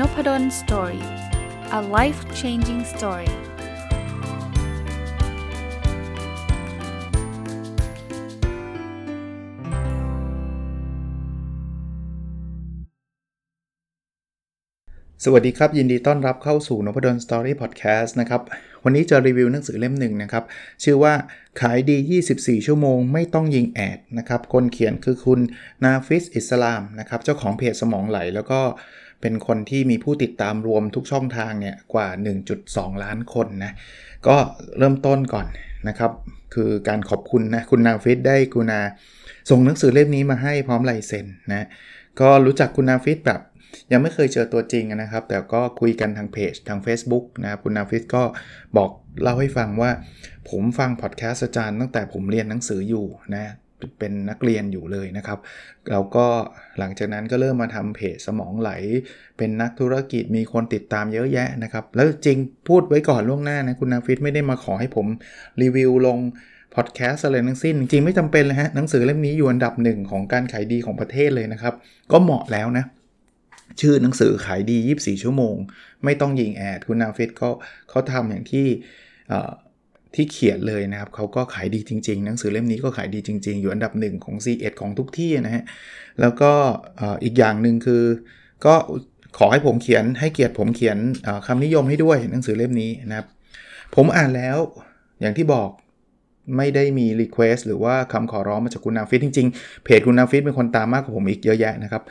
Nopadol Story a life changing story สวัสดีครับ ยินดีต้อนรับเข้าสู่นพดล Story พอดแคสต์นะครับ วันนี้จะรีวิวหนังสือเล่มหนึ่งนะครับ ชื่อว่าขายดี 24 ชั่วโมง ไม่ต้องยิง ad นะครับ คนเขียนคือคุณนาฟิสอิสลามนะครับ เจ้าของเพจสมองไหล แล้วก็ เป็นคนที่มีผู้ติดตามรวมทุกช่องทางเนี่ยกว่า 1.2 ล้านคนนะ ก็เริ่มต้นก่อนนะครับ คือการขอบคุณนะ คุณนาฟิสได้กรุณาส่งหนังสือเล่มนี้มาให้พร้อมลายเซ็นนะ ก็รู้จักคุณนาฟิสแบบยังไม่เคยเจอตัวจริงนะครับ แต่ก็คุยกันทางเพจทาง Facebook นะคุณนาฟิสก็บอกเล่าให้ฟังว่า ผมฟังพอดแคสต์อาจารย์ตั้งแต่ผมเรียนหนังสืออยู่นะ เป็นนักเรียนอยู่เลยนะครับ แล้วก็หลังจากนั้นก็เริ่มมาทำเพจสมองไหล เป็นนักธุรกิจมีคนติดตามเยอะแยะนะครับ แล้วจริงพูดไว้ก่อนล่วงหน้านะคุณนาฟิตไม่ได้มาขอให้ผมรีวิวลงพอดแคสต์อะไรทั้งสิ้น จริงไม่จำเป็นเลยฮะหนังสือเล่มนี้อยู่อันดับหนึ่งของการขายดีของประเทศเลยนะครับ ก็เหมาะแล้วนะ ชื่อหนังสือขายดี 24 ชั่วโมง ไม่ต้องยิงแอด คุณนาฟิตเขาเขาทำอย่างที่ ที่เขียนเลยนะครับเขาก็ขายดีจริง ๆ หนังสือเล่มนี้ก็ขายดีจริง ๆ อยู่อันดับหนึ่งของ c ีของทุกที่นะฮะแล้วก็อีกอย่างหนึ่งคือ ก็ขอให้ผมเขียนให้เกียรติผมเขียนคำนิยมให้ด้วยหนังสือเล่มนี้นะครับ ผมอ่านแล้วอย่างที่บอกไม่ได้มี request หรือว่าคำขอร้องมาจากคุณนาฟิสจริง ๆ เพจคุณนาฟิสเป็นคนตามมากกว่าผมอีกเยอะแยะนะครับ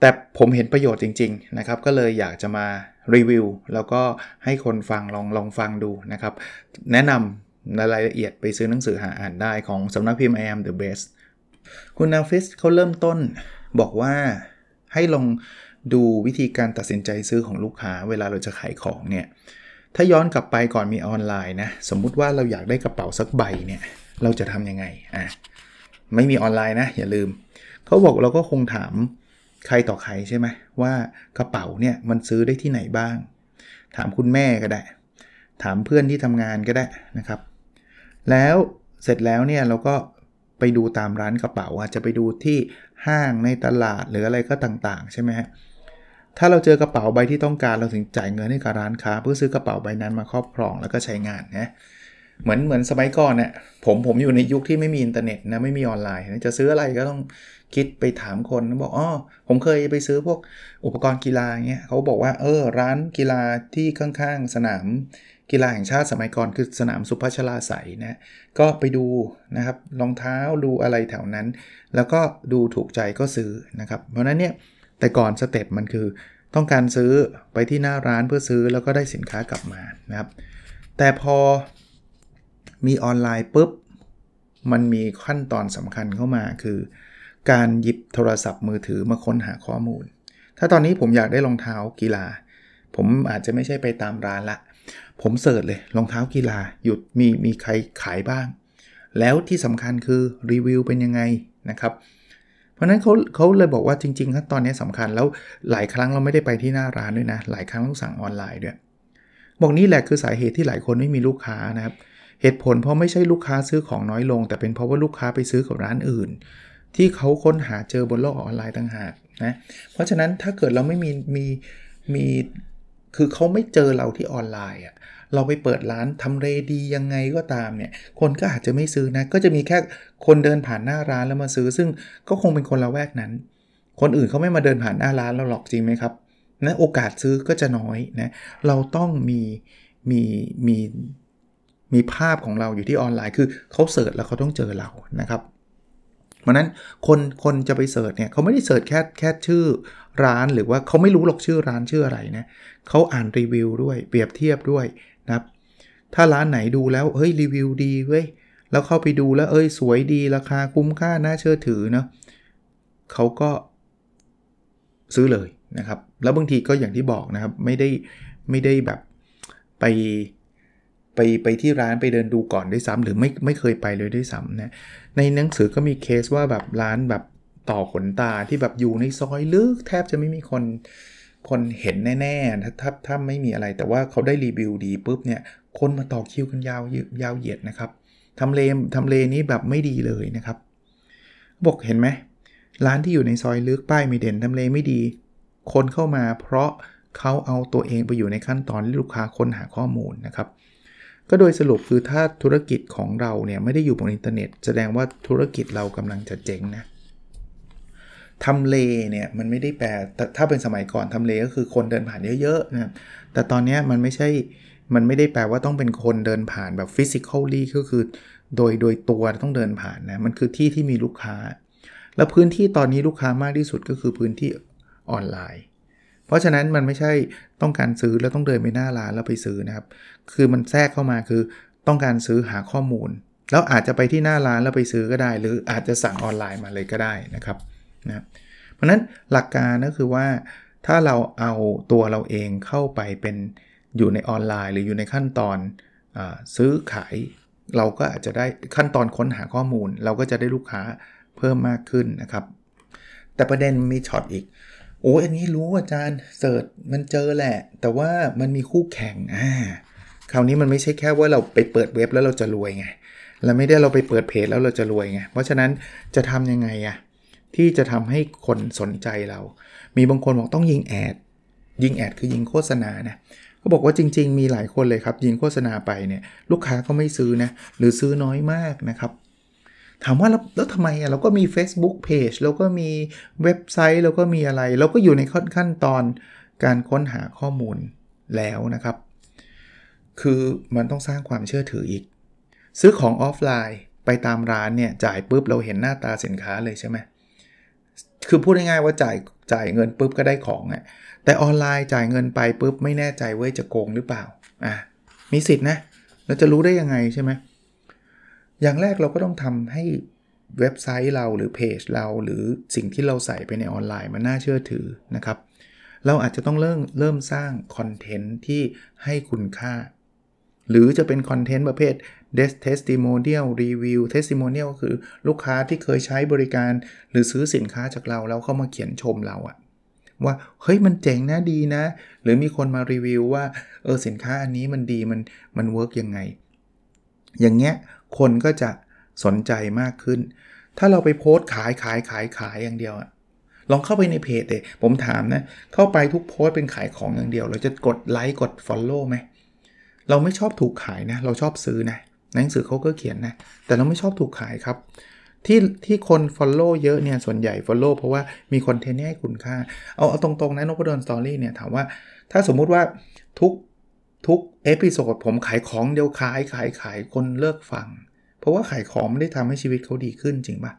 แต่ผมเห็นประโยชน์จริง ๆ นะครับ ก็เลยอยากจะมารีวิวแล้วก็ให้คนฟังลองลองฟังดูนะครับ แนะนำ รายละเอียดไปซื้อหนังสือหาอ่านได้ของสำนักพิมพ์ I am the best คุณนาฟิสเขาเริ่มต้นบอกว่าให้ลองดูวิธีการตัดสินใจซื้อของลูกค้าเวลาเราจะขายของเนี่ย ถ้าย้อนกลับไปก่อนมีออนไลน์นะ สมมุติว่าเราอยากได้กระเป๋าสักใบเนี่ย เราจะทำยังไง อะ ไม่มีออนไลน์นะ อย่าลืม เขาบอกเราก็คงถามใครต่อใครใช่ไหมว่ากระเป๋าเนี่ยมันซื้อได้ที่ไหนบ้าง ถามคุณแม่ก็ได้ ถามเพื่อนที่ทำงานก็ได้นะครับ แล้วเสร็จแล้วเนี่ยเราก็ไปดูตามร้านกระเป๋าอาจจะไปดูที่ห้างในตลาดหรืออะไรก็ต่างๆ ใช่ไหมฮะถ้าเราเจอกระเป๋าใบที่ต้องการเราถึงจ่ายเงินให้กับร้านค้า เพื่อซื้อกระเป๋าใบนั้นมาครอบครองแล้วก็ใช้งานนะเหมือนเหมือนสมัยก่อนเนี่ยผมผมอยู่ในยุคที่ไม่มีอินเทอร์เน็ตนะไม่มีออนไลน์จะซื้ออะไรก็ต้องคิดไปถามคนบอกอ๋อผมเคยไปซื้อพวกอุปกรณ์กีฬาเงี้ยเขาบอกว่าเออร้านกีฬาที่ข้างๆ สนาม กีฬาแห่งชาติสมัยก่อนคือสนามสุพัชลาใสนะก็ไปดูนะครับรองเท้าดูอะไรแถวนั้น แล้วก็ดูถูกใจก็ซื้อนะครับ เพราะนั้นเนี่ยแต่ก่อนสเต็ปมันคือต้องการซื้อไปที่หน้าร้านเพื่อซื้อแล้วก็ได้สินค้ากลับมานะครับ แต่พอมีออนไลน์ปุ๊บ มันมีขั้นตอนสำคัญเข้ามาคือ การหยิบโทรศัพท์มือถือมาค้นหาข้อมูล ถ้าตอนนี้ผมอยากได้รองเท้ากีฬา ผมอาจจะไม่ใช่ไปตามร้านละ ผมเสิร์ชเลยรองเท้ากีฬาหยุดมีมีใครขายบ้าง แล้วที่สำคัญคือรีวิวเป็นยังไงนะครับ เพราะนั้นเขาเขาเลยบอกว่าจริงๆขั้นตอนนี้สำคัญแล้วหลายครั้งเราไม่ได้ไปที่หน้าร้านด้วยนะ หลายครั้งต้องสั่งออนไลน์ด้วยบอกนี่แหละคือสาเหตุที่หลายคนไม่มีลูกค้านะครับเหตุผลเพราะไม่ใช่ลูกค้าซื้อของน้อยลง แต่เป็นเพราะว่าลูกค้าไปซื้อกับร้านอื่น ที่เขาค้นหาเจอบนโลกออนไลน์ต่างหากนะเพราะฉะนั้นถ้าเกิดเราไม่มีมีมี คือเขาไม่เจอเราที่ออนไลน์อะเราไปเปิดร้านทำเรดียังไงก็ตามเนี่ย คนก็อาจจะไม่ซื้อนะ ก็จะมีแค่คนเดินผ่านหน้าร้านแล้วมาซื้อ ซึ่งก็คงเป็นคนละแวกนั้น คนอื่นเขาไม่มาเดินผ่านหน้าร้านเราหรอกจริงไหมครับนะโอกาสซื้อก็จะน้อยนะเราต้องมีมีมีมีภาพของเราอยู่ที่ออนไลน์ คือเขา search แล้วเขาต้องเจอเรานะครับ เพราะนั้นคนคนจะไป search เนี่ยเขาไม่ได้ search แค่แค่ชื่อร้านหรือว่าเขาไม่รู้หรอกชื่อร้านชื่ออะไรนะเขาอ่านรีวิวด้วยเปรียบเทียบด้วยนะครับถ้าร้านไหนดูแล้วเฮ้ยรีวิวดีเว้ยแล้วเข้าไปดูแล้วเอ้ยสวยดีราคาคุ้มค่าน่าเชื่อถือเนาะเขาก็ซื้อเลยนะครับ แล้วบางทีก็อย่างที่บอกนะครับ ไม่ได้ไม่ได้แบบไป ไปไปที่ร้านไปเดินดูก่อนด้วยซ้ำหรือไม่ไม่เคยไปเลยด้วยซ้ำนะในหนังสือก็มีเคสว่าแบบร้านแบบต่อขนตาที่แบบอยู่ในซอยลึกแทบจะไม่มีคนคนเห็นแน่ๆถ้าถ้าถ้าไม่มีอะไรแต่ว่าเขาได้รีวิวดีปุ๊บเนี่ยคนมาต่อคิวกันยาวยาวเหยียดนะครับทำเลทำเลนี้แบบไม่ดีเลยนะครับ บอกเห็นไหมร้านที่อยู่ในซอยลึกป้ายไม่เด่นทำเลไม่ดี คนเข้ามาเพราะเขาเอาตัวเองไปอยู่ในขั้นตอนที่ลูกค้าค้นหาข้อมูลนะครับ ก็โดยสรุปคือถ้าธุรกิจของเราเนี่ยไม่ได้อยู่บนอินเทอร์เน็ต แสดงว่าธุรกิจเรากำลังจะเจ๊งนะทำเลเนี่ยมันไม่ได้แปลแต่ถ้าเป็นสมัยก่อนทำเลก็คือคนเดินผ่านเยอะๆนะแต่ตอนนี้มันไม่ใช่มันไม่ได้แปลว่าต้องเป็นคนเดินผ่านแบบฟิสิกอลลี่ก็คือ โดยโดยตัวต้องเดินผ่านนะมันคือที่ที่มีลูกค้า แล้วพื้นที่ตอนนี้ลูกค้ามากที่สุดก็คือพื้นที่ออนไลน์ เพราะฉะนั้นมันไม่ใช่ต้องการซื้อแล้วต้องเดินไปหน้าร้านแล้วไปซื้อนะครับ คือมันแทรกเข้ามาคือต้องการซื้อหาข้อมูล แล้วอาจจะไปที่หน้าร้านแล้วไปซื้อก็ได้ หรืออาจจะสั่งออนไลน์มาเลยก็ได้นะครับนะเพราะนั้นหลักการก็คือว่าถ้าเราเอาตัวเราเองเข้าไปเป็นอยู่ในออนไลน์ หรืออยู่ในขั้นตอนอซื้อขาย เราก็อาจจะได้ขั้นตอนค้นหาข้อมูล เราก็จะได้ลูกค้าเพิ่มมากขึ้นนะครับ แต่ประเด็นมีช็อตอีก โอ้อันนี้รู้อาจารย์เสิร์ชมันเจอแหละ แต่ว่ามันมีคู่แข่งอ่าคราวนี้มันไม่ใช่แค่ว่าเราไปเปิดเว็บแล้วเราจะรวยไงเราไม่ได้เราไปเปิดเพจแล้วเราจะรวยไงเพราะฉะนั้นจะทำยังไงอะที่จะทำให้คนสนใจเรา มีบางคนบอกต้องยิงแอด ยิงแอดคือยิงโฆษณานะเขาบอกว่าจริง ๆ มีหลายคนเลยครับ ยิงโฆษณาไปเนี่ยลูกค้าก็ไม่ซื้อนะหรือซื้อน้อยมากนะครับ ถามว่าแล้วทำไมอะเราก็มี Facebook Page เราก็มีเว็บไซต์เราก็มีอะไร เราก็อยู่ในขั้นตอนการค้นหาข้อมูลแล้วนะครับ คือมันต้องสร้างความเชื่อถืออีก ซื้อของออฟไลน์ไปตามร้านเนี่ยจ่ายปุ๊บเราเห็นหน้าตาสินค้าเลยใช่ไหมคือพูดง่ายๆว่าจ่ายจ่ายเงินปุ๊บก็ได้ของอะ่ะแต่ออนไลน์จ่ายเงินไปปุ๊บไม่แน่ใจว่าจะโกงหรือเปล่าอะมีสิทธินะเราจะรู้ได้ยังไงใช่ไหม อย่างแรกเราก็ต้องทำให้เว็บไซต์เราหรือเพจเราหรือสิ่งที่เราใส่ไปในออนไลน์มันน่าเชื่อถือนะครับ เราอาจจะต้องเริ่มเริ่มสร้างคอนเทนต์ที่ให้คุณค่า หรือจะเป็นคอนเทนต์ประเภท testimonial review testimonial ก็คือลูกค้าที่เคยใช้บริการ หรือซื้อสินค้าจากเราแล้วเข้ามาเขียนชมเราอะว่าเฮ้ยมันเจ๋งนะดีนะ หรือมีคนมารีวิวว่าเออสินค้าอันนี้มันดีมันมัน work ยังไง อย่างเงี้ย คนก็จะสนใจมากขึ้น ถ้าเราไปโพสต์ขายขายขายขายอย่างเดียวอะลองเข้าไปในเพจเลยผมถามนะ เข้าไปทุกโพสต์เป็นขายของอย่างเดียว เราจะกดไลค์กด Follow ไหม เราไม่ชอบถูกขายนะ เราชอบซื้อนะ หนังสือเขาก็เขียนนะ แต่เราไม่ชอบถูกขายครับ ที่ที่คน Follow เยอะเนี่ย ส่วนใหญ่ Follow เพราะว่ามีคอนเทนต์ให้คุณค่า เอาเอาตรงๆนะนพดล Story เนี่ยถามว่า ถ้าสมมุติว่าทุก ทุก episode ผมขายของเดียวขายขายขายคนเลิกฟัง เพราะว่าขายของไม่ได้ทำให้ชีวิตเขาดีขึ้นจริงปะ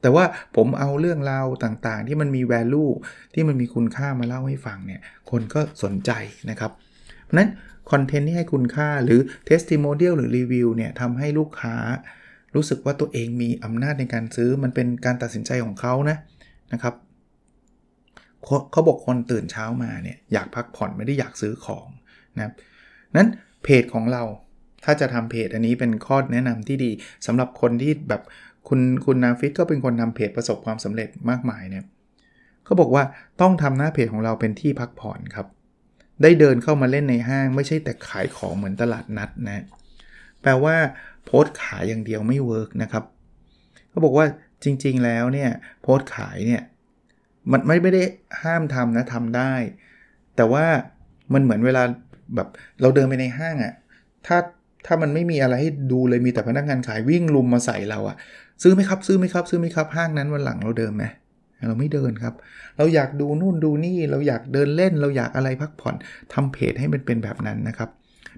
แต่ว่าผมเอาเรื่องราวต่างๆ ที่มันมี value ที่มันมีคุณค่ามาเล่าให้ฟังเนี่ยคนก็สนใจนะครับเพราะนั้นคอนเทนต์ที่ให้คุณค่าหรือ testimonial หรือรีวิวเนี่ยทำให้ลูกค้า รู้สึกว่าตัวเองมีอำนาจในการซื้อมันเป็นการตัดสินใจของเขานะนะครับเขาบอกคนตื่นเช้ามาเนี่ยอยากพักผ่อนไม่ได้อยากซื้อของนะครับ นั้นเพจของเรา ถ้าจะทำเพจอันนี้เป็นข้อแนะนำที่ดีสำหรับคนที่แบบคุณคุณนาฟิสก็เป็นคนทำเพจประสบความสำเร็จมากมายเนี่ยเขาบอกว่าต้องทำหน้าเพจของเราเป็นที่พักผ่อนครับ ได้เดินเข้ามาเล่นในห้าง ไม่ใช่แต่ขายของเหมือนตลาดนัดนะแปลว่าโพสต์ขายอย่างเดียวไม่ work นะครับเขาบอกว่าจริง ๆ แล้วเนี่ยโพสต์ขายเนี่ยมันไม่ไม่ได้ห้ามทำนะทำได้ แต่ว่ามันเหมือนเวลา แบบเราเดินไปในห้างอะ่ะถ้าถ้ามันไม่มีอะไรให้ดูเลยมีแต่พนักงานขายวิ่งลุมมาใส่เราอะ่ะ ซื้อไหมครับซื้อไหมครับ ซื้อไหมครับห้างนั้นวันหลังเราเดินไหมเราไม่เดินครับ เราอยากดูนู่นดูนี่เราอยากเดินเล่น เราอยากอะไรพักผ่อนทำเพจให้มันเป็นแบบนั้นนะครับ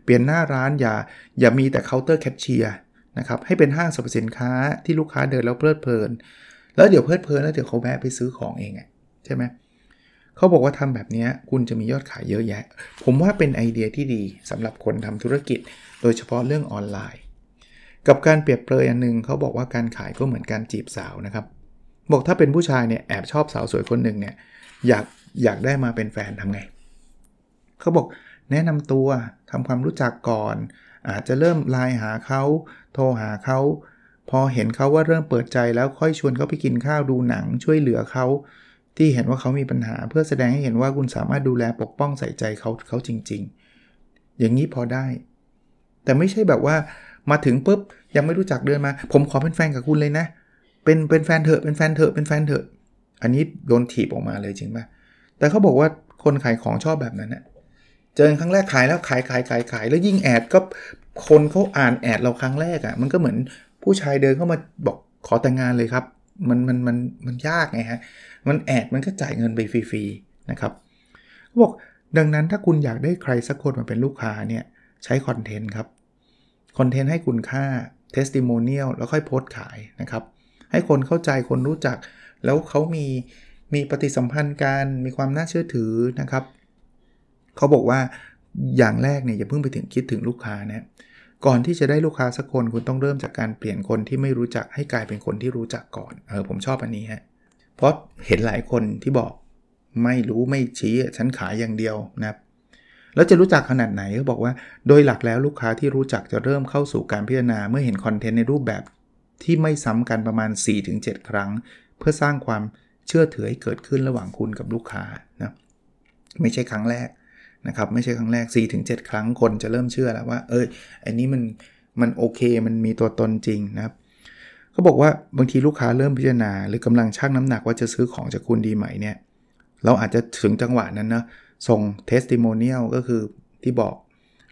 เปลี่ยนหน้าร้านอย่าอย่ามีแต่เคาน์เตอร์แคชเชียร์นะครับให้เป็นห้างสรรพสินค้าที่ลูกค้าเดินแล้วเพลิดเพลิน แล้วเดี๋ยวเพลิดเพลินแล้วเดี๋ยวเขาแวะไปซื้อของเองใช่ไหมเขาบอกว่าทำแบบนี้คุณจะมียอดขายเยอะแยะ ผมว่าเป็นไอเดียที่ดีสำหรับคนทำธุรกิจ โดยเฉพาะเรื่องออนไลน์ กับการเปรียบเปรยอันนึงเขาบอกว่าการขายก็เหมือนการจีบสาวนะครับ บอกถ้าเป็นผู้ชายเนี่ยแอบชอบสาวสวยคนหนึ่งเนี่ยอยากอยากได้มาเป็นแฟนทำไงเขาบอกแนะนำตัวทำความรู้จักก่อน อาจจะเริ่มไลน์หาเขาโทรหาเขาพอเห็นเขาว่าเริ่มเปิดใจแล้วค่อยชวนเขาไปกินข้าวดูหนัง ช่วยเหลือเขา ที่เห็นว่าเขามีปัญหาเพื่อแสดงให้เห็นว่าคุณสามารถดูแลปกป้องใส่ใจเขาเขาจริง ๆ อย่างนี้พอได้ แต่ไม่ใช่แบบว่ามาถึงปุ๊บยังไม่รู้จักเดินมา ผมขอเป็นแฟนกับคุณเลยนะ เป็นเป็นแฟนเถอะเป็นแฟนเถอะเป็นแฟนเถอะ อันนี้โดนถีบออกมาเลยจริงป่ะแต่เขาบอกว่าคนขายของชอบแบบนั้นนะเจอครั้งแรกขายแล้วขายขายขายขายแล้วยิ่งแอดก็คนเขาอ่าน ad เราครั้งแรกอะมันก็เหมือนผู้ชายเดินเข้ามาบอกขอแต่งงานเลยครับ มันมันมันมันยากไงฮะ มัน ad มันก็จ่ายเงินไปฟรีๆนะครับเขาบอกดังนั้นถ้าคุณอยากได้ใครสักคนมาเป็นลูกค้าเนี่ยใช้คอนเทนต์ครับคอนเทนต์ให้คุณค่า testimonial แล้วค่อยโพสต์ขายนะครับ ให้คนเข้าใจคนรู้จัก แล้วเขามีมีปฏิสัมพันธ์กันมีความน่าเชื่อถือนะครับ เขาบอกว่าอย่างแรกเนี่ยอย่าเพิ่งไปถึงคิดถึงลูกค้านะก่อนที่จะได้ลูกค้าสักคนคุณต้องเริ่มจากการเปลี่ยนคนที่ไม่รู้จักให้กลายเป็นคนที่รู้จักก่อนเออผมชอบอันนี้ฮะ เพราะเห็นหลายคนที่บอกไม่รู้ไม่ชี้ฉันขายอย่างเดียวนะครับแล้วจะรู้จักขนาดไหนเขาบอกว่า โดยหลักแล้วลูกค้าที่รู้จักจะเริ่มเข้าสู่การพิจารณาเมื่อเห็นคอนเทนต์ในรูปแบบที่ไม่ซ้ำกันประมาณ 4-7 ครั้ง เพื่อสร้างความเชื่อถือให้เกิดขึ้นระหว่างคุณกับลูกค้านะไม่ใช่ครั้งแรกนะครับไม่ใช่ครั้งแรก 4-7 ครั้งคนจะเริ่มเชื่อแล้วว่า เอ้ยอันนี้มันมันโอเค มันมีตัวตนจริงนะครับ เขาบอกว่าบางทีลูกค้าเริ่มพิจารณา หรือกำลังชั่งน้ำหนักว่าจะซื้อของจากคุณดีไหมเนี่ยเราอาจจะถึงจังหวะนั้นนะส่งเทสติโมเนียลก็คือที่บอก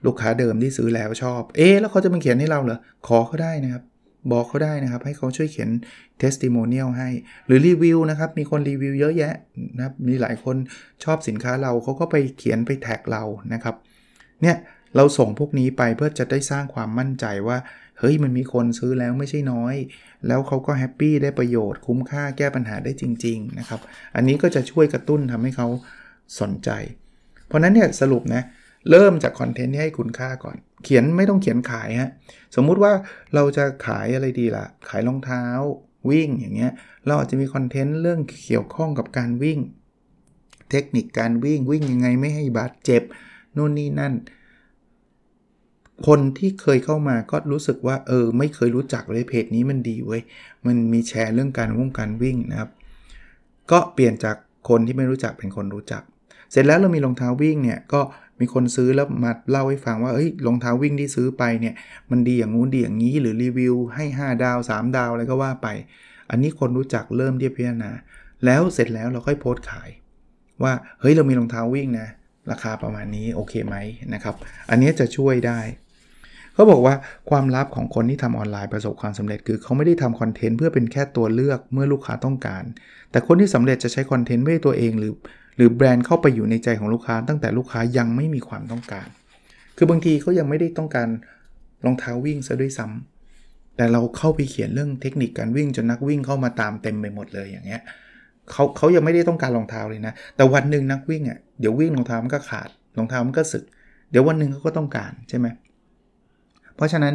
ลูกค้าเดิมที่ซื้อแล้วชอบ เอ๊แล้วเขาจะมาเขียนให้เราเหรอ ขอเขาได้นะครับ บอกเขาได้นะครับ ให้เขาช่วยเขียน testimonial ให้ หรือรีวิวนะครับ มีคนรีวิวเยอะแยะนะครับ มีหลายคนชอบสินค้าเราเขาก็ไปเขียนไปแท็กเรานะครับ เนี่ย เราส่งพวกนี้ไปเพื่อจะได้สร้างความมั่นใจว่า เฮ้ยมันมีคนซื้อแล้วไม่ใช่น้อย แล้วเขาก็ happy ได้ประโยชน์คุ้มค่าแก้ปัญหาได้จริง ๆ นะครับ อันนี้ก็จะช่วยกระตุ้นทำให้เขาสนใจ เพราะนั้นเนี่ยสรุปนะเริ่มจากคอนเทนต์ที่ให้คุณค่าก่อน เขียนไม่ต้องเขียนขายฮะสมมุติว่าเราจะขายอะไรดีละ่ะ ขายรองเท้า วิ่งอย่างเงี้ยเราอาจจะมีคอนเทนต์เรื่องเกี่ยวข้องกับการวิ่ง เทคนิคการวิ่งวิ่งยังไงไม่ให้บาดเจ็บนู่นนี่นั่น คนที่เคยเข้ามาก็รู้สึกว่าเออไม่เคยรู้จักเลยเพจนี้มันดีเว้ย มันมีแชร์เรื่องการวงการวิ่งนะครับ ก็เปลี่ยนจากคนที่ไม่รู้จักเป็นคนรู้จัก เสร็จแล้วเรามีรองเท้าวิ่งเนี่ยก็มีคนซื้อแล้วมาเล่าให้ฟังว่าเอ้ยรองเท้าวิ่งที่ซื้อไปเนี่ยมันดีอย่างงู้นดีอย่างนี้หรือรีวิวให้ 5 ดาว 3 ดาวอะไรก็ว่าไป อันนี้คนรู้จักเริ่มที่พิจารณา แล้วเสร็จแล้วเราค่อยโพสต์ขาย ว่าเฮ้ยเรามีรองเท้าวิ่งนะราคาประมาณนี้โอเคไหมนะครับ อันนี้จะช่วยได้ เขาบอกว่าความลับของคนที่ทำออนไลน์ประสบความสำเร็จคือเขาไม่ได้ทำคอนเทนต์เพื่อเป็นแค่ตัวเลือกเมื่อลูกค้าต้องการ แต่คนที่สำเร็จจะใช้คอนเทนต์ไม่ตัวเองหรือ หรือแบรนด์เข้าไปอยู่ในใจของลูกค้า ตั้งแต่ลูกค้ายังไม่มีความต้องการ คือบางทีเขายังไม่ได้ต้องการรองเท้าวิ่งซะด้วยซ้ำแต่เราเข้าไปเขียนเรื่องเทคนิคการวิ่งจนนักวิ่งเข้ามาตามเต็มไปหมดเลยอย่างเงี้ยเขาเขายังไม่ได้ต้องการรองเท้าเลยนะ แต่วันหนึ่งนักวิ่งอะเดี๋ยววิ่งรองเท้ามันก็ขาดรองเท้ามันก็สึก เดี๋ยววันหนึ่งเขาก็ต้องการใช่ไหมเพราะฉะนั้น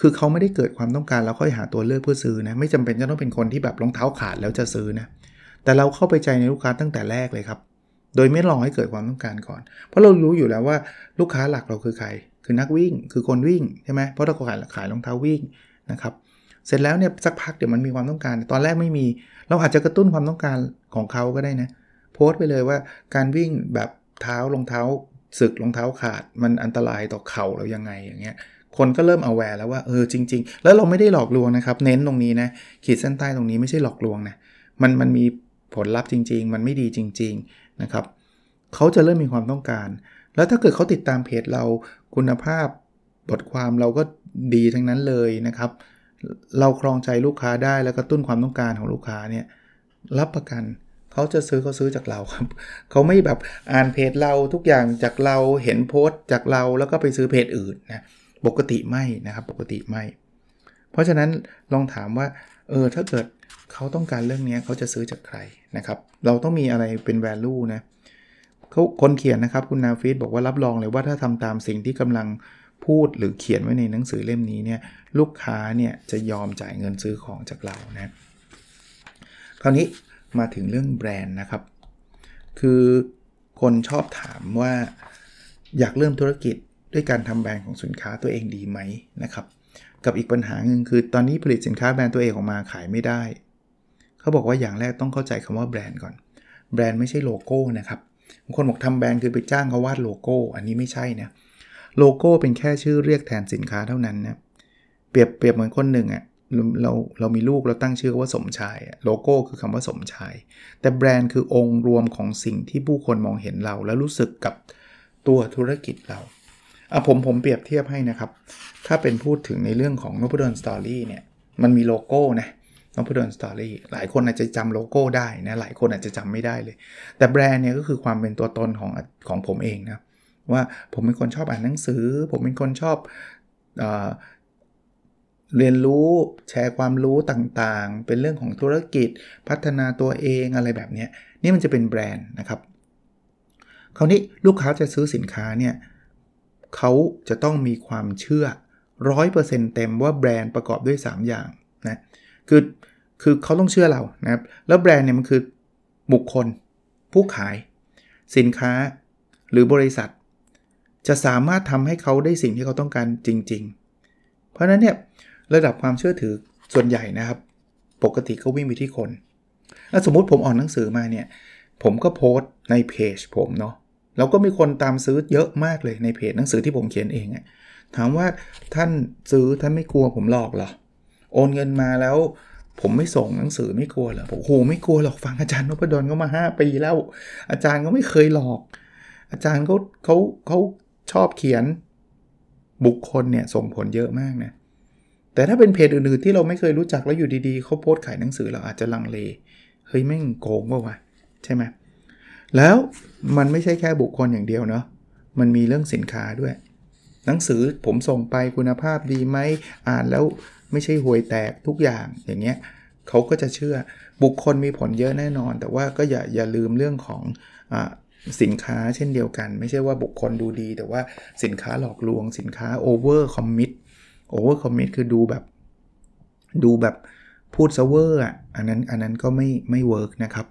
คือเขาไม่ได้เกิดความต้องการ แล้วค่อยหาตัวเลือกเพื่อซื้อนะ ไม่จำเป็นจะต้องเป็นคนที่แบบรองเท้าขาดแล้วจะซื้อนะ แต่เราเข้าไปใจในลูกค้าตั้งแต่แรกเลยครับ โดยไม่รอให้เกิดความต้องการก่อน เพราะเรารู้อยู่แล้วว่าลูกค้าหลักเราคือใคร คือนักวิ่ง คือคนวิ่งใช่ไหมเพราะเราขายขายรองเท้าวิ่งนะครับ เสร็จแล้วเนี่ยสักพักเดี๋ยวมันมีความต้องการ ตอนแรกไม่มี เราอาจจะกระตุ้นความต้องการของเขาก็ได้นะ โพสต์ไปเลยว่าการวิ่งแบบเท้ารองเท้าสึกรองเท้าขาด มันอันตรายต่อเข่าเรายังไงอย่างเงี้ย คนก็เริ่มเอาแวร์แล้วว่าเออจริง ๆ แล้วเราไม่ได้หลอกลวงนะครับ เน้นตรงนี้นะขีดเส้นใต้ตรงนี้ไม่ใช่หลอกลวงนะมันมันมีผลลัพธ์จริง ๆ มันไม่ดีจริง ๆนะครับเขาจะเริ่มมีความต้องการ แล้วถ้าเกิดเขาติดตามเพจเราคุณภาพบทความเราก็ดีทั้งนั้นเลยนะครับ เราครองใจลูกค้าได้แล้วก็ตุ้นความต้องการของลูกค้าเนี่ยรับประกันเขาจะซื้อเขาซื้อจากเราครับเขาไม่แบบอ่านเพจเราทุกอย่างจากเราเห็นโพสต์จากเราแล้วก็ไปซื้อเพจอื่นนะ ปกติไม่นะครับ ปกติไม่ เพราะฉะนั้นลองถามว่า เออ ถ้าเกิดเขาต้องการเรื่องนี้เขาจะซื้อจากใครนะครับ เราต้องมีอะไรเป็น value นะเขาคนเขียนนะครับคุณนาฟิสบอกว่ารับรองเลยว่าถ้าทำตามสิ่งที่กำลังพูดหรือเขียนไว้ในหนังสือเล่มนี้เนี่ยลูกค้าเนี่ยจะยอมจ่ายเงินซื้อของจากเรานะคราวนี้มาถึงเรื่องแบรนด์นะครับ คือคนชอบถามว่าอยากเริ่มธุรกิจ ด้วยการทำแบรนด์ของสินค้าตัวเองดีไหมนะครับ กับอีกปัญหาหนึ่งคือตอนนี้ผลิตสินค้าแบรนด์ตัวเองออกมาขายไม่ได้ เขาบอกว่าอย่างแรกต้องเข้าใจคำว่าแบรนด์ก่อน แบรนด์ไม่ใช่โลโก้นะครับบางคนบอกทำแบรนด์คือไปจ้างเขาวาดโลโก้ อันนี้ไม่ใช่นะโลโก้เป็นแค่ชื่อเรียกแทนสินค้าเท่านั้นนะเปรียบเปรียบเหมือนคนหนึ่งอะ่ะเราเรามีลูกเราตั้งชื่อว่าสมชายโลโก้คือคำว่าสมชาย แต่แบรนด์คือองค์รวมของสิ่งที่ผู้คนมองเห็นเรา แล้วรู้สึกกับตัวธุรกิจเรา อะผมผมเปรียบเทียบให้นะครับ ถ้าเป็นพูดถึงในเรื่องของนพดลสตอรี่เนี่ย มันมีโลโก้นะนพดลสตอรี่หลายคนอาจจะจำโลโก้ได้นะ หลายคนอาจจะจำไม่ได้เลย แต่แบรนด์เนี่ยก็คือความเป็นตัวตนของของผมเองนะ ว่าผมเป็นคนชอบอ่านหนังสือ ผมเป็นคนชอบเอเรียนรู้แชร์ความรู้ต่างๆ เป็นเรื่องของธุรกิจพัฒนาตัวเองอะไรแบบนี้นี่มันจะเป็นแบรนด์นะครับ คราวนี้ลูกค้าจะซื้อสินค้าเนี่ย เขาจะต้องมีความเชื่อ 100%เต็มว่าแบรนด์ประกอบด้วย 3 อย่างนะคือคือเขาต้องเชื่อเรานะครับแล้วแบรนด์เนี่ยมันคือบุคคล ผู้ขาย สินค้าหรือบริษัท จะสามารถทำให้เขาได้สิ่งที่เขาต้องการจริง ๆ เพราะนั้นเนี่ยระดับความเชื่อถือส่วนใหญ่นะครับ ปกติก็วิ่งไปที่คน สมมุติผมอ่านหนังสือมาเนี่ย ผมก็โพสต์ในเพจผมเนาะ แล้วก็มีคนตามซื้อเยอะมากเลยในเพจหนังสือที่ผมเขียนเองอะถามว่าท่านซื้อท่านไม่กลัวผมหลอกเหรอโอนเงินมาแล้ว ผมไม่ส่งหนังสือไม่กลัวเหรอผมโหไม่กลัวหรอกฟังอาจารย์นพดลก็มา5ปีแล้ว อาจารย์ก็ไม่เคยหลอก อาจารย์เขาเขาเขาชอบเขียนบุคคลเนี่ยส่งผลเยอะมากนะแต่ถ้าเป็นเพจอื่นๆที่เราไม่เคยรู้จักแล้วอยู่ดีๆเขาโพสต์ขายหนังสือเราอาจจะลังเลเฮ้ยแม่งโกงป่าวะใช่ไหม แล้วมันไม่ใช่แค่บุคคลอย่างเดียวเนาะมันมีเรื่องสินค้าด้วย หนังสือผมส่งไปคุณภาพดีไหมอ่านแล้วไม่ใช่ห่วยแตกทุกอย่างอย่างเงี้ยเขาก็จะเชื่อบุคคลมีผลเยอะแน่นอน แต่ว่าก็อย่าอย่าลืมเรื่องของอสินค้าเช่นเดียวกัน ไม่ใช่ว่าบุคคลดูดี แต่ว่าสินค้าหลอกลวง สินค้า over commit over commit คือดูแบบดูแบบพูดซะเว่อร์อะอันนั้นอันนั้นก็ไม่ไม่ work นะครับ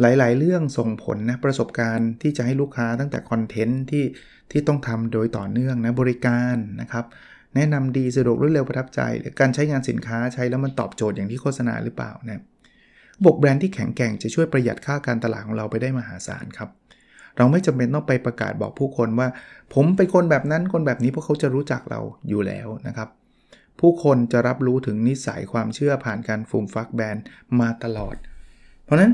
หลายๆ เรื่องส่งผลนะประสบการณ์ที่จะให้ลูกค้าตั้งแต่คอนเทนต์ที่ที่ต้องทำโดยต่อเนื่องนะบริการนะครับแนะนำดีสะดวกรวดเร็วประทับใจ หรือการใช้งานสินค้าใช้แล้วมันตอบโจทย์อย่างที่โฆษณาหรือเปล่านะบกแบรนด์ที่แข็งแกร่งจะช่วยประหยัดค่าการตลาดของเราไปได้มหาศาลครับเราไม่จำเป็นต้องไปประกาศบอกผู้คนว่า ผมเป็นคนแบบนั้นคนแบบนี้เพราะเขาจะรู้จักเราอยู่แล้วนะครับ ผู้คนจะรับรู้ถึงนิสัยความเชื่อผ่านการฟูมฟักแบรนด์มาตลอด เพราะนั้น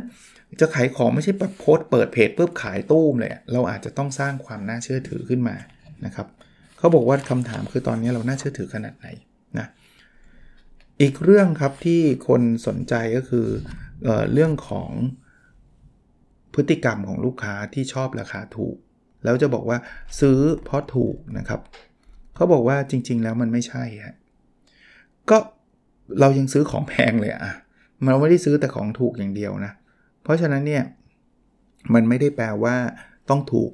จะขายของไม่ใช่แบบโพสเปิดเพจปุ๊บขายตู้มเลยเราอาจจะต้องสร้างความน่าเชื่อถือขึ้นมานะครับเขาบอกว่าคำถามคือตอนนี้เราน่าเชื่อถือขนาดไหนนะอีกเรื่องครับที่คนสนใจก็คือเอเรื่องของพฤติกรรมของลูกค้าที่ชอบราคาถูก แล้วจะบอกว่าซื้อเพราะถูกนะครับเขาบอกว่าจริง ๆ แล้วมันไม่ใช่ฮะก็เรายังซื้อของแพงเลยอะเราไม่ได้ซื้อแต่ของถูกอย่างเดียวนะ เพราะฉะนั้นเนี่ยมันไม่ได้แปลว่าต้องถูก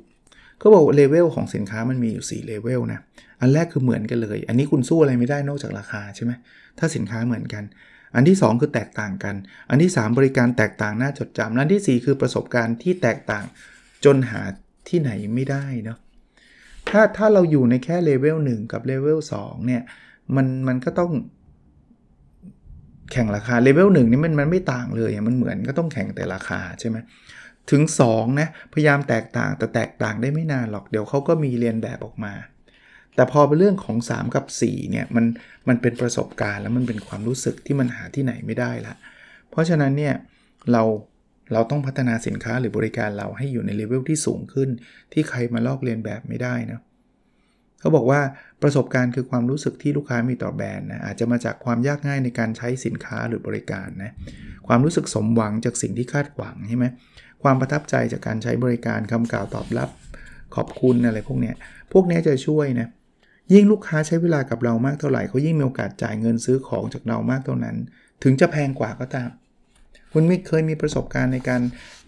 เขาบอกเลเวลของสินค้ามันมีอยู่ 4 เลเวลนะ อันแรกคือเหมือนกันเลย อันนี้คุณสู้อะไรไม่ได้นอกจากราคาใช่ไหมถ้าสินค้าเหมือนกัน อันที่ 2 คือแตกต่างกัน อันที่ 3 บริการแตกต่างน่าจดจำอันที่ 4 คือประสบการณ์ที่แตกต่างจนหาที่ไหนไม่ได้เนาะถ้าถ้าเราอยู่ในแค่เลเวล1กับเลเวล2เนี่ยมันมันก็ต้อง แข่งราคาเลเวลหนึ่งนี่มันมันไม่ต่างเลยมันเหมือนก็ต้องแข่งแต่ราคาใช่ไหมถึง2นะพยายามแตกต่างแต่แตกต่างได้ไม่นานหรอกเดี๋ยวเขาก็มีเรียนแบบออกมา แต่พอเป็นเรื่องของ 3 กับ 4เนี่ยมันมันเป็นประสบการณ์แล้วมันเป็นความรู้สึกที่มันหาที่ไหนไม่ได้ละเพราะฉะนั้นเนี่ยเราเราต้องพัฒนาสินค้าหรือบริการเราให้อยู่ในเลเวลที่สูงขึ้น ที่ใครมาลอกเลียนแบบไม่ได้นะ เขาบอกว่าประสบการณ์คือความรู้สึกที่ลูกค้ามีต่อแบรนด์นะอาจจะมาจากความยากง่ายในการใช้สินค้าหรือบริการนะความรู้สึกสมหวังจากสิ่งที่คาดหวังใช่ไหมความประทับใจจากการใช้บริการคำกล่าวตอบรับ ขอบคุณอะไรพวกนี้พวกนี้จะช่วยนะยิ่งลูกค้าใช้เวลากับเรามากเท่าไหร่เขายิ่งมีโอกาสจ่ายเงินซื้อของจากเรามากเท่านั้น ถึงจะแพงกว่าก็ตาม คุณไม่เคยมีประสบการณ์ในการ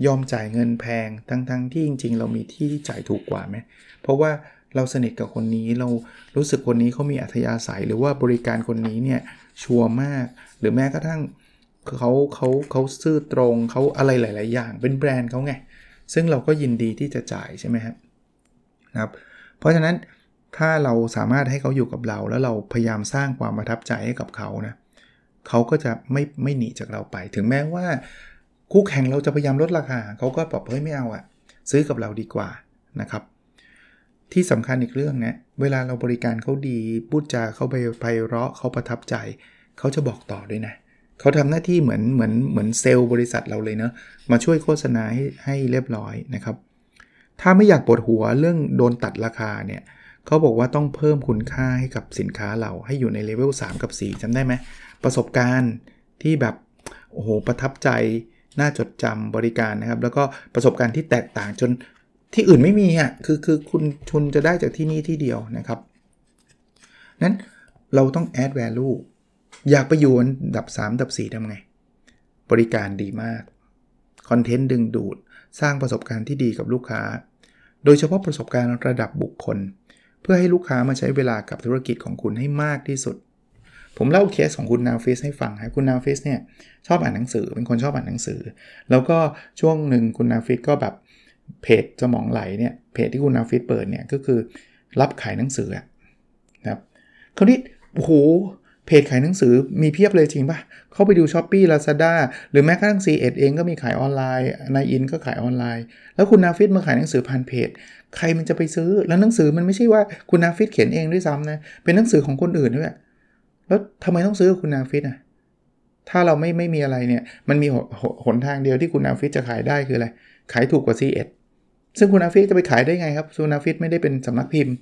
ยอมจ่ายเงินแพงทั้งๆทที่จริง ๆ เรามีที่ที่จ่ายถูกกว่าไหมเพราะว่า เราสนิทกับคนนี้เรารู้สึกคนนี้เขามีอัธยาศัย หรือว่าบริการคนนี้เนี่ยชัวร์มาก หรือแม้กระทั่งเขาเขาเขาซื่อตรงเขาอะไรหลาย ๆ อย่าง เป็นแบรนด์เขาไงซึ่งเราก็ยินดีที่จะจ่ายใช่ไหมครับนะครับ เพราะฉะนั้นถ้าเราสามารถให้เขาอยู่กับเรา แล้วเราพยายามสร้างความประทับใจให้กับเขานะเขาก็จะไม่ไม่หนีจากเราไป ถึงแม้ว่าคู่แข่งเราจะพยายามลดราคาเขาก็บอกเฮ้ยไม่เอาอะซื้อกับเราดีกว่านะครับ ที่สำคัญอีกเรื่องนะ เวลาเราบริการเขาดีพูดจาเขาไปไพเราะเขาประทับใจ เขาจะบอกต่อด้วยนะเขาทำหน้าที่เหมือนเหมือนเหมือนเซลล์บริษัทเราเลยเนะมาช่วยโฆษณาให้ให้เรียบร้อยนะครับ ถ้าไม่อยากปวดหัวเรื่องโดนตัดราคาเนี่ยเขาบอกว่าต้องเพิ่มคุณค่าให้กับสินค้าเราให้อยู่ในเลเวล3กับ4จำได้ไหมประสบการณ์ที่แบบโอ้โหประทับใจน่าจดจำบริการนะครับ แล้วก็ประสบการณ์ที่แตกต่างจน ที่อื่นไม่มีอะคือคือคุณชุนจะได้จากที่นี่ที่เดียวนะครับนั้นเราต้อง add value อยากไปอยู่อันดับ 3 ดับ 4ทำไง บริการดีมากคอนเทนต์ดึงดูด สร้างประสบการณ์ที่ดีกับลูกค้า โดยเฉพาะประสบการณ์ระดับบุคคล เพื่อให้ลูกค้ามาใช้เวลากับธุรกิจของคุณให้มากที่สุด ผมเล่าเคสของคุณนาฟิสให้ฟังครับคุณนาฟิสเนี่ยชอบอ่านหนังสือเป็นคนชอบอ่านหนังสือ แล้วก็ช่วงหนึ่งคุณนาฟิสก็แบบ เพจสมองไหลเนี่ยเพจที่คุณนาฟิสเปิดเนี่ยก็คือรับขายหนังสือนะครับคราวนี้โอ้โหเพจขายหนังสือมีเพียบเลยจริงปะเข้าไปดู Shopee Lazada หรือแม้กระทั่ง c ีเอ็ดเองก็มีขายออนไลน์นายอินก็ขายออนไลน์ แล้วคุณนาฟิสมาขายหนังสือผ่านเพจ ใครมันจะไปซื้อ แล้วหนังสือมันไม่ใช่ว่าคุณนาฟิสเขียนเองด้วยซ้ำนะ เป็นหนังสือของคนอื่นด้วย แล้วทำไมต้องซื้อคุณนาฟิสอะ ถ้าเราไม่ไม่มีอะไรเนี่ย มันมีหนทางเดียวที่คุณนาฟิสจะขายได้คืออะไร ขายถูกกว่า ซีเอ็ด ซึ่งคุณนาฟิสจะไปขายได้ไงครับคุณนาฟิสไม่ได้เป็นสำนักพิมพ์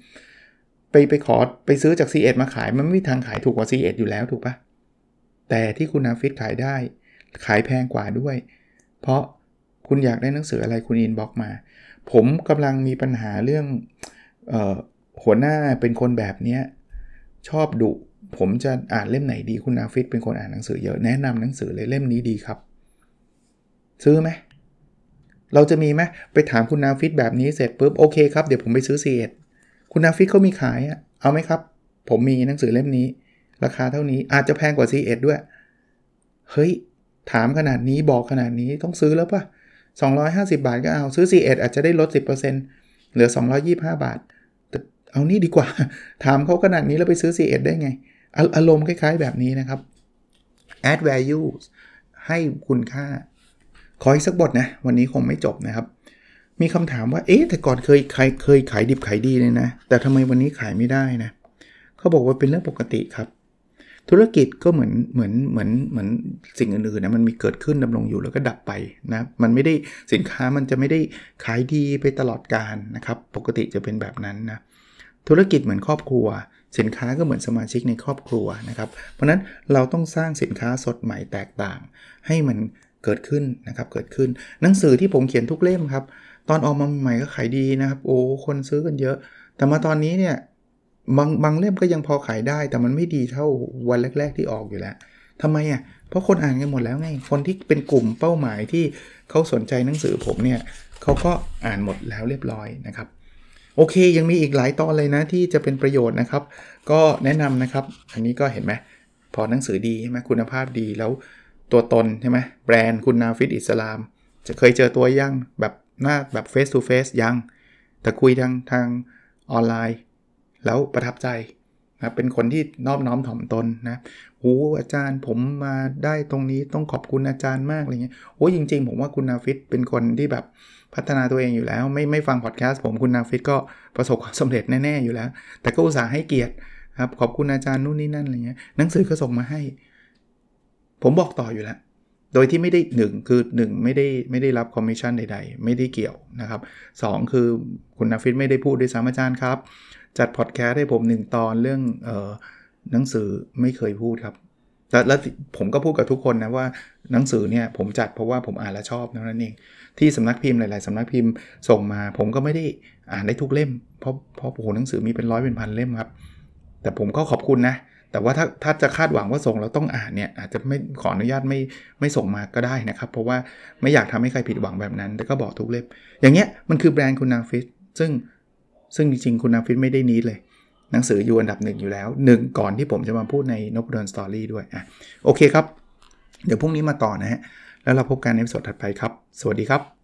ไปไปขอไปซื้อจาก ซีเอ็ดมาขาย มันไม่มีทางขายถูกกว่า c ีอยู่แล้วถูกปะแต่ที่คุณนาฟิสขายได้ ขายแพงกว่าด้วย เพราะคุณอยากได้หนังสืออะไรคุณ inbox มา ผมกำลังมีปัญหาเรื่องออหัวหน้าเป็นคนแบบนี้ชอบดุผมจะอ่านเล่มไหนดีคุณนาฟิสเป็นคนอ่านหนังสือเยอะแนะนำหนังสือเลยเล่มนี้ดีครับ ซื้อไหม เราจะมีไหมไปถามคุณนาฟิสแบบนี้เสร็จปุ๊บโอเคครับเดี๋ยวผมไปซื้อซีเอ็ดคุณนาฟิสเขามีขายอะเอาไหมครับ ผมมีหนังสือเล่มนี้ ราคาเท่านี้อาจจะแพงกว่า C1 ด้วย เฮ้ย ถามขนาดนี้บอกขนาดนี้ต้องซื้อแล้วปะ250 บาทก็เอาซื้อ C1 อาจจะได้ลด 10%เหลือ 225 บาท แต่เอานี่ดีกว่า ถามเขาขนาดนี้แล้วไปซื้อ C1 ได้ไง อารมณ์คล้ายๆแบบนี้นะครับ add value ให้คุณค่า ขออีกสักบทนะ วันนี้คงไม่จบนะครับ มีคำถามว่า เอ๊ะ แต่ก่อนเคยขายเคยขายดิบขายดีเลยนะ แต่ทำไมวันนี้ขายไม่ได้นะ เขาบอกว่าเป็นเรื่องปกติครับ ธุรกิจก็เหมือนเหมือนเหมือนเหมือนสิ่งอื่นๆนะ มันมีเกิดขึ้นดำรงอยู่แล้วก็ดับไปนะ มันไม่ได้สินค้ามันจะไม่ได้ขายดีไปตลอดการนะครับ ปกติจะเป็นแบบนั้นนะ ธุรกิจเหมือนครอบครัว สินค้าก็เหมือนสมาชิกในครอบครัวนะครับ เพราะนั้นเราต้องสร้างสินค้าสดใหม่แตกต่าง ให้มัน เกิดขึ้นนะครับเกิดขึ้น หนังสือที่ผมเขียนทุกเล่มครับ ตอนออกมาใหม่ก็ขายดีนะครับ โอ้คนซื้อกันเยอะ แต่มาตอนนี้เนี่ยบางบางเล่มก็ยังพอขายได้ แต่มันไม่ดีเท่าวันแรก ๆ ที่ออกอยู่แล้วทำไมอะเพราะคนอ่านกันหมดแล้วไงคนที่เป็นกลุ่มเป้าหมายที่เขาสนใจหนังสือผมเนี่ยเขาก็อ่านหมดแล้วเรียบร้อยนะครับโอเค ยังมีอีกหลายตอนเลยนะที่จะเป็นประโยชน์นะครับ ก็แนะนำนะครับ อันนี้ก็เห็นไหมพอหนังสือดีใช่ไหมคุณภาพดีแล้ว ตัวตนใช่ไหมแบรนด์คุณนาฟิตอิสลาม จะเคยเจอตัวยังแบบหน้าแบบ face to face ยัง แต่คุยทางทางออนไลน์ แล้วประทับใจนะเป็นคนที่นอบน้อมถ่อมตนนะโอ้อาจารย์ผมมาได้ตรงนี้ต้องขอบคุณอาจารย์มากอะไรเงี้ยโอ้จริง ๆ ผมว่าคุณนาฟิสเป็นคนที่แบบพัฒนาตัวเองอยู่แล้ว ไม่ไม่ฟังพอดแคสต์ผมคุณนาฟิสก็ประสบความสำเร็จแน่ ๆ อยู่แล้ว แต่ก็อุตส่าห์ให้เกียรติครับขอบคุณอาจารย์นู่นนี่นั่นอะไรเงี้ยหนังสือก็ส่งมาให้ ผมบอกต่ออยู่แล้ว โดยที่ไม่ได้ 1 คือ 1 ไม่ได้ไม่ได้รับคอมมิชชั่นใด ๆ ไม่ได้เกี่ยวนะครับ 2 คือคุณนาฟิตไม่ได้พูดด้วยซ้ำอาจารย์ครับ จัดพอดแคสต์ให้ผม 1 ตอนเรื่องออหนังสือไม่เคยพูดครับแต่แล้วผมก็พูดกับทุกคนนะว่าหนังสือเนี่ยผมจัดเพราะว่าผมอ่านและชอบนั่นเองที่สำนักพิมพ์หลาย ๆสำนักพิมพ์ส่งมา ผมก็ไม่ได้อ่านได้ทุกเล่ม เพราะเพราะโอ้โหหนังสือมีเป็นร้อยเป็นพันเล่มครับ แต่ผมก็ขอบคุณนะ แต่ว่าถ้าถ้าจะคาดหวังว่าส่งเราต้องอ่านเนี่ยอาจจะไม่ขออนุญาตไม่ไม่ส่งมาก็ได้นะครับ เพราะว่าไม่อยากทำให้ใครผิดหวังแบบนั้น แต่ก็บอกทุกเล่มอย่างเงี้ยมันคือแบรนด์คุณนาฟิสซึ่งซึ่งจริงๆคุณนาฟิสไม่ได้นี้เลย หนังสืออยู่อันดับหนึ่งอยู่แล้วหนึ่งก่อนที่ผมจะมาพูดในนพดลสตอรี่ด้วยอะโอเคครับ เดี๋ยวพรุ่งนี้มาต่อนะฮะแล้วเราพบกันใน episode ถัดไปครับ สวัสดีครับ